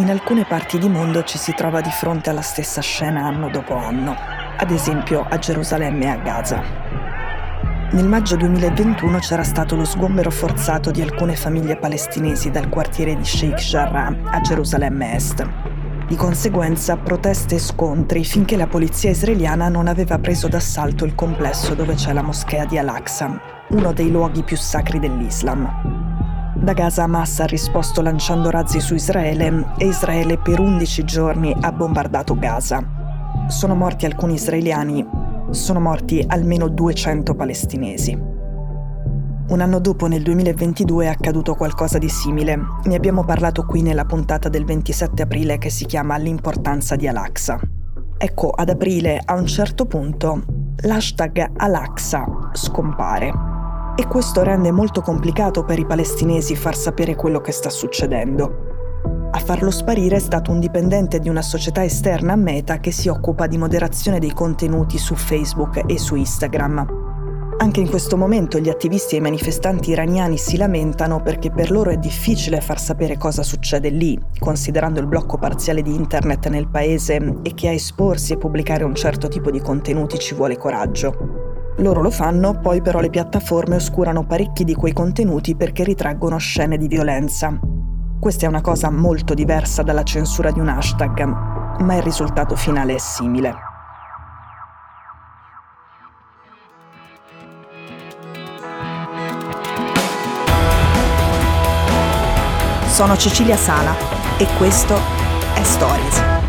in alcune parti di mondo ci si trova di fronte alla stessa scena anno dopo anno, ad esempio a Gerusalemme e a Gaza. Nel maggio 2021 c'era stato lo sgombero forzato di alcune famiglie palestinesi dal quartiere di Sheikh Jarrah a Gerusalemme Est. Di conseguenza proteste e scontri finché la polizia israeliana non aveva preso d'assalto il complesso dove c'è la moschea di Al-Aqsa, uno dei luoghi più sacri dell'Islam. Da Gaza Hamas ha risposto lanciando razzi su Israele e Israele per 11 giorni ha bombardato Gaza. Sono morti alcuni israeliani, sono morti almeno 200 palestinesi. Un anno dopo, nel 2022, è accaduto qualcosa di simile. Ne abbiamo parlato qui nella puntata del 27 aprile che si chiama L'importanza di Al-Aqsa. Ecco, ad aprile, a un certo punto, l'hashtag Al-Aqsa scompare e questo rende molto complicato per i palestinesi far sapere quello che sta succedendo. A farlo sparire è stato un dipendente di una società esterna a Meta che si occupa di moderazione dei contenuti su Facebook e su Instagram. Anche in questo momento gli attivisti e i manifestanti iraniani si lamentano perché per loro è difficile far sapere cosa succede lì, considerando il blocco parziale di internet nel paese e che a esporsi e pubblicare un certo tipo di contenuti ci vuole coraggio. Loro lo fanno, poi però le piattaforme oscurano parecchi di quei contenuti perché ritraggono scene di violenza. Questa è una cosa molto diversa dalla censura di un hashtag, ma il risultato finale è simile. Sono Cecilia Sala e questo è Stories.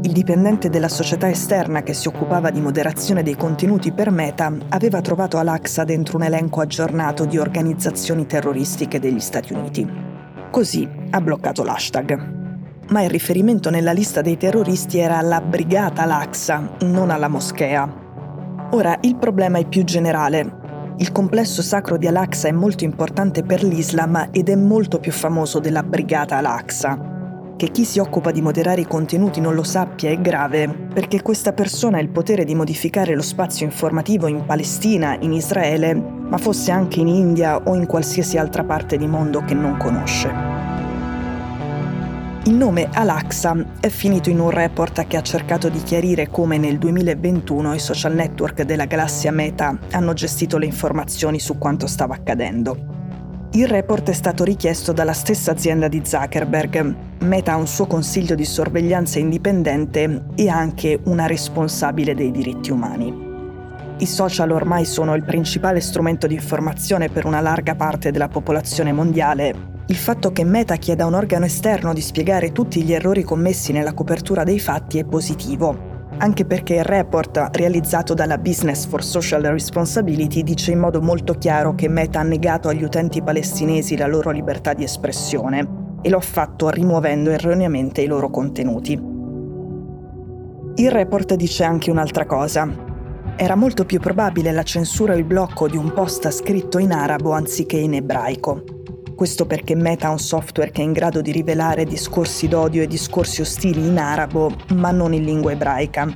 Dipendente della società esterna che si occupava di moderazione dei contenuti per Meta, aveva trovato Al-Aqsa dentro un elenco aggiornato di organizzazioni terroristiche degli Stati Uniti. Così ha bloccato l'hashtag. Ma il riferimento nella lista dei terroristi era alla brigata Al-Aqsa, non alla moschea. Ora, il problema è più generale. Il complesso sacro di Al-Aqsa è molto importante per l'Islam ed è molto più famoso della brigata Al-Aqsa che chi si occupa di moderare i contenuti non lo sappia è grave, perché questa persona ha il potere di modificare lo spazio informativo in Palestina, in Israele, ma fosse anche in India o in qualsiasi altra parte di mondo che non conosce. Il nome Al-Aqsa è finito in un report che ha cercato di chiarire come nel 2021 i social network della galassia Meta hanno gestito le informazioni su quanto stava accadendo. Il report è stato richiesto dalla stessa azienda di Zuckerberg. Meta ha un suo consiglio di sorveglianza indipendente e anche una responsabile dei diritti umani. I social ormai sono il principale strumento di informazione per una larga parte della popolazione mondiale. Il fatto che Meta chieda a un organo esterno di spiegare tutti gli errori commessi nella copertura dei fatti è positivo, anche perché il report realizzato dalla Business for Social Responsibility dice in modo molto chiaro che Meta ha negato agli utenti palestinesi la loro libertà di espressione e lo ha fatto rimuovendo erroneamente i loro contenuti. Il report dice anche un'altra cosa. Era molto più probabile la censura o il blocco di un post scritto in arabo anziché in ebraico. Questo perché Meta ha un software che è in grado di rivelare discorsi d'odio e discorsi ostili in arabo, ma non in lingua ebraica.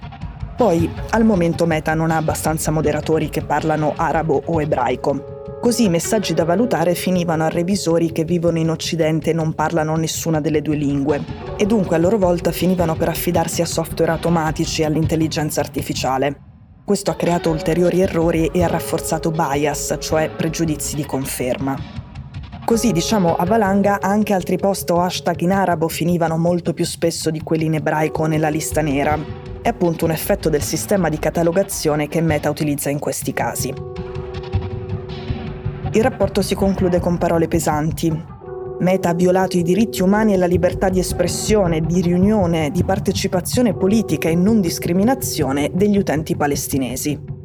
Poi, al momento Meta non ha abbastanza moderatori che parlano arabo o ebraico. Così i messaggi da valutare finivano a revisori che vivono in Occidente e non parlano nessuna delle due lingue, e dunque a loro volta finivano per affidarsi a software automatici e all'intelligenza artificiale. Questo ha creato ulteriori errori e ha rafforzato bias, cioè pregiudizi di conferma. Così, diciamo, a valanga anche altri post o hashtag in arabo finivano molto più spesso di quelli in ebraico nella lista nera. È appunto un effetto del sistema di catalogazione che Meta utilizza in questi casi. Il rapporto si conclude con parole pesanti. Meta ha violato i diritti umani e la libertà di espressione, di riunione, di partecipazione politica e non discriminazione degli utenti palestinesi.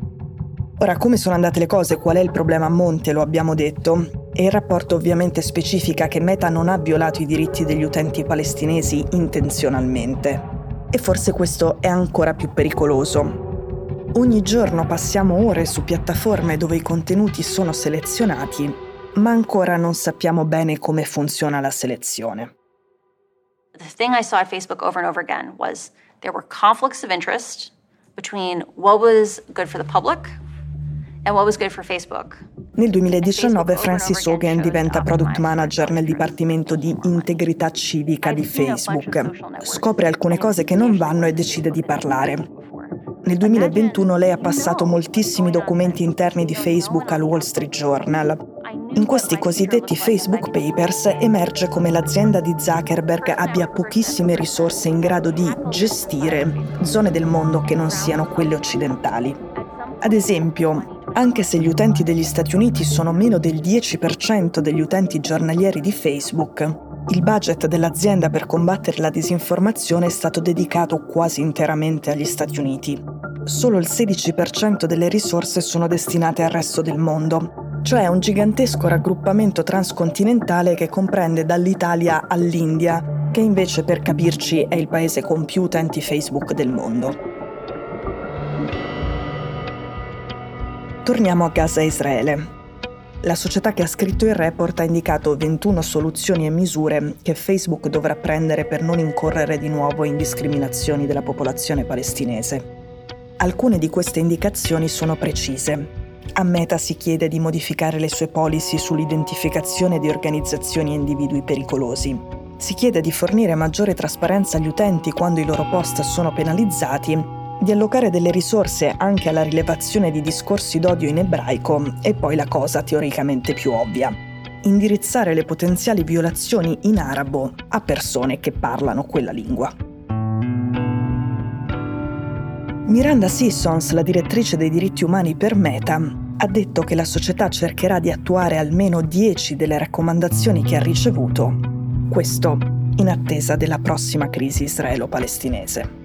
Ora, come sono andate le cose? Qual è il problema a monte? Lo abbiamo detto. E il rapporto ovviamente specifica che Meta non ha violato i diritti degli utenti palestinesi intenzionalmente. E forse questo è ancora più pericoloso. Ogni giorno passiamo ore su piattaforme dove i contenuti sono selezionati, ma ancora non sappiamo bene come funziona la selezione. The thing I saw at Facebook over and over again was there were conflicts of interest between what was good for the public Nel 2019 Francis Hogan diventa product manager nel dipartimento di integrità civica di Facebook. Scopre alcune cose che non vanno e decide di parlare. Nel 2021 lei ha passato moltissimi documenti interni di Facebook al Wall Street Journal. In questi cosiddetti Facebook Papers emerge come l'azienda di Zuckerberg abbia pochissime risorse in grado di gestire zone del mondo che non siano quelle occidentali. Ad esempio, anche se gli utenti degli Stati Uniti sono meno del 10% degli utenti giornalieri di Facebook, il budget dell'azienda per combattere la disinformazione è stato dedicato quasi interamente agli Stati Uniti. Solo il 16% delle risorse sono destinate al resto del mondo, cioè un gigantesco raggruppamento transcontinentale che comprende dall'Italia all'India, che invece per capirci è il paese con più utenti Facebook del mondo. Torniamo a Gaza e Israele. La società che ha scritto il report ha indicato 21 soluzioni e misure che Facebook dovrà prendere per non incorrere di nuovo in discriminazioni della popolazione palestinese. Alcune di queste indicazioni sono precise. A Meta si chiede di modificare le sue policy sull'identificazione di organizzazioni e individui pericolosi. Si chiede di fornire maggiore trasparenza agli utenti quando i loro post sono penalizzati di allocare delle risorse anche alla rilevazione di discorsi d'odio in ebraico e poi la cosa teoricamente più ovvia, indirizzare le potenziali violazioni in arabo a persone che parlano quella lingua. Miranda Sissons, la direttrice dei diritti umani per Meta, ha detto che la società cercherà di attuare almeno 10 delle raccomandazioni che ha ricevuto, questo in attesa della prossima crisi israelo-palestinese.